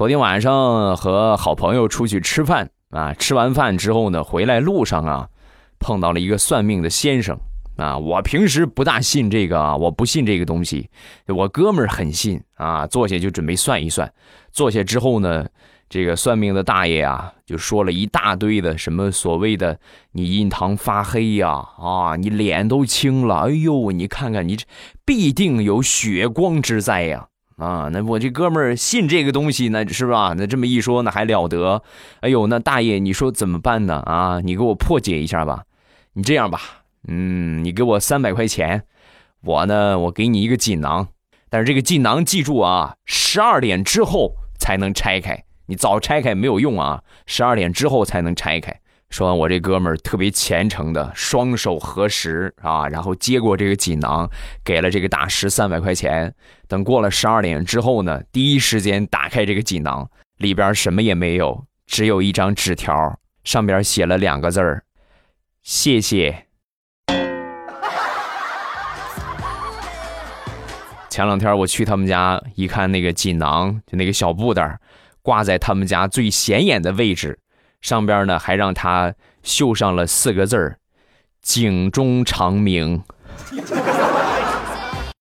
昨天晚上和好朋友出去吃饭啊，吃完饭之后呢，回来路上啊，碰到了一个算命的先生啊。我平时不大信这个啊，我不信这个东西。我哥们儿很信啊，坐下就准备算一算。坐下之后呢，这个算命的大爷啊，就说了一大堆的什么所谓的你印堂发黑呀，啊，你脸都青了，哎呦，你看看你这必定有血光之灾呀。啊，那我这哥们儿信这个东西，那是吧？那这么一说，那还了得？哎呦，那大爷，你说怎么办呢？啊，你给我破解一下吧。你这样吧，嗯，你给我三百块钱，我呢，我给你一个锦囊，但是这个锦囊记住啊，十二点之后才能拆开，你早拆开没有用啊，十二点之后才能拆开。说完，我这哥们儿特别虔诚的双手合十啊，然后接过这个锦囊，给了这个大师三百块钱。等过了十二点之后呢，第一时间打开这个锦囊，里边什么也没有，只有一张纸条，上边写了两个字儿：谢谢。前两天我去他们家一看，那个锦囊就那个小布袋挂在他们家最显眼的位置。上边呢还让他绣上了四个字儿：“警钟长鸣。”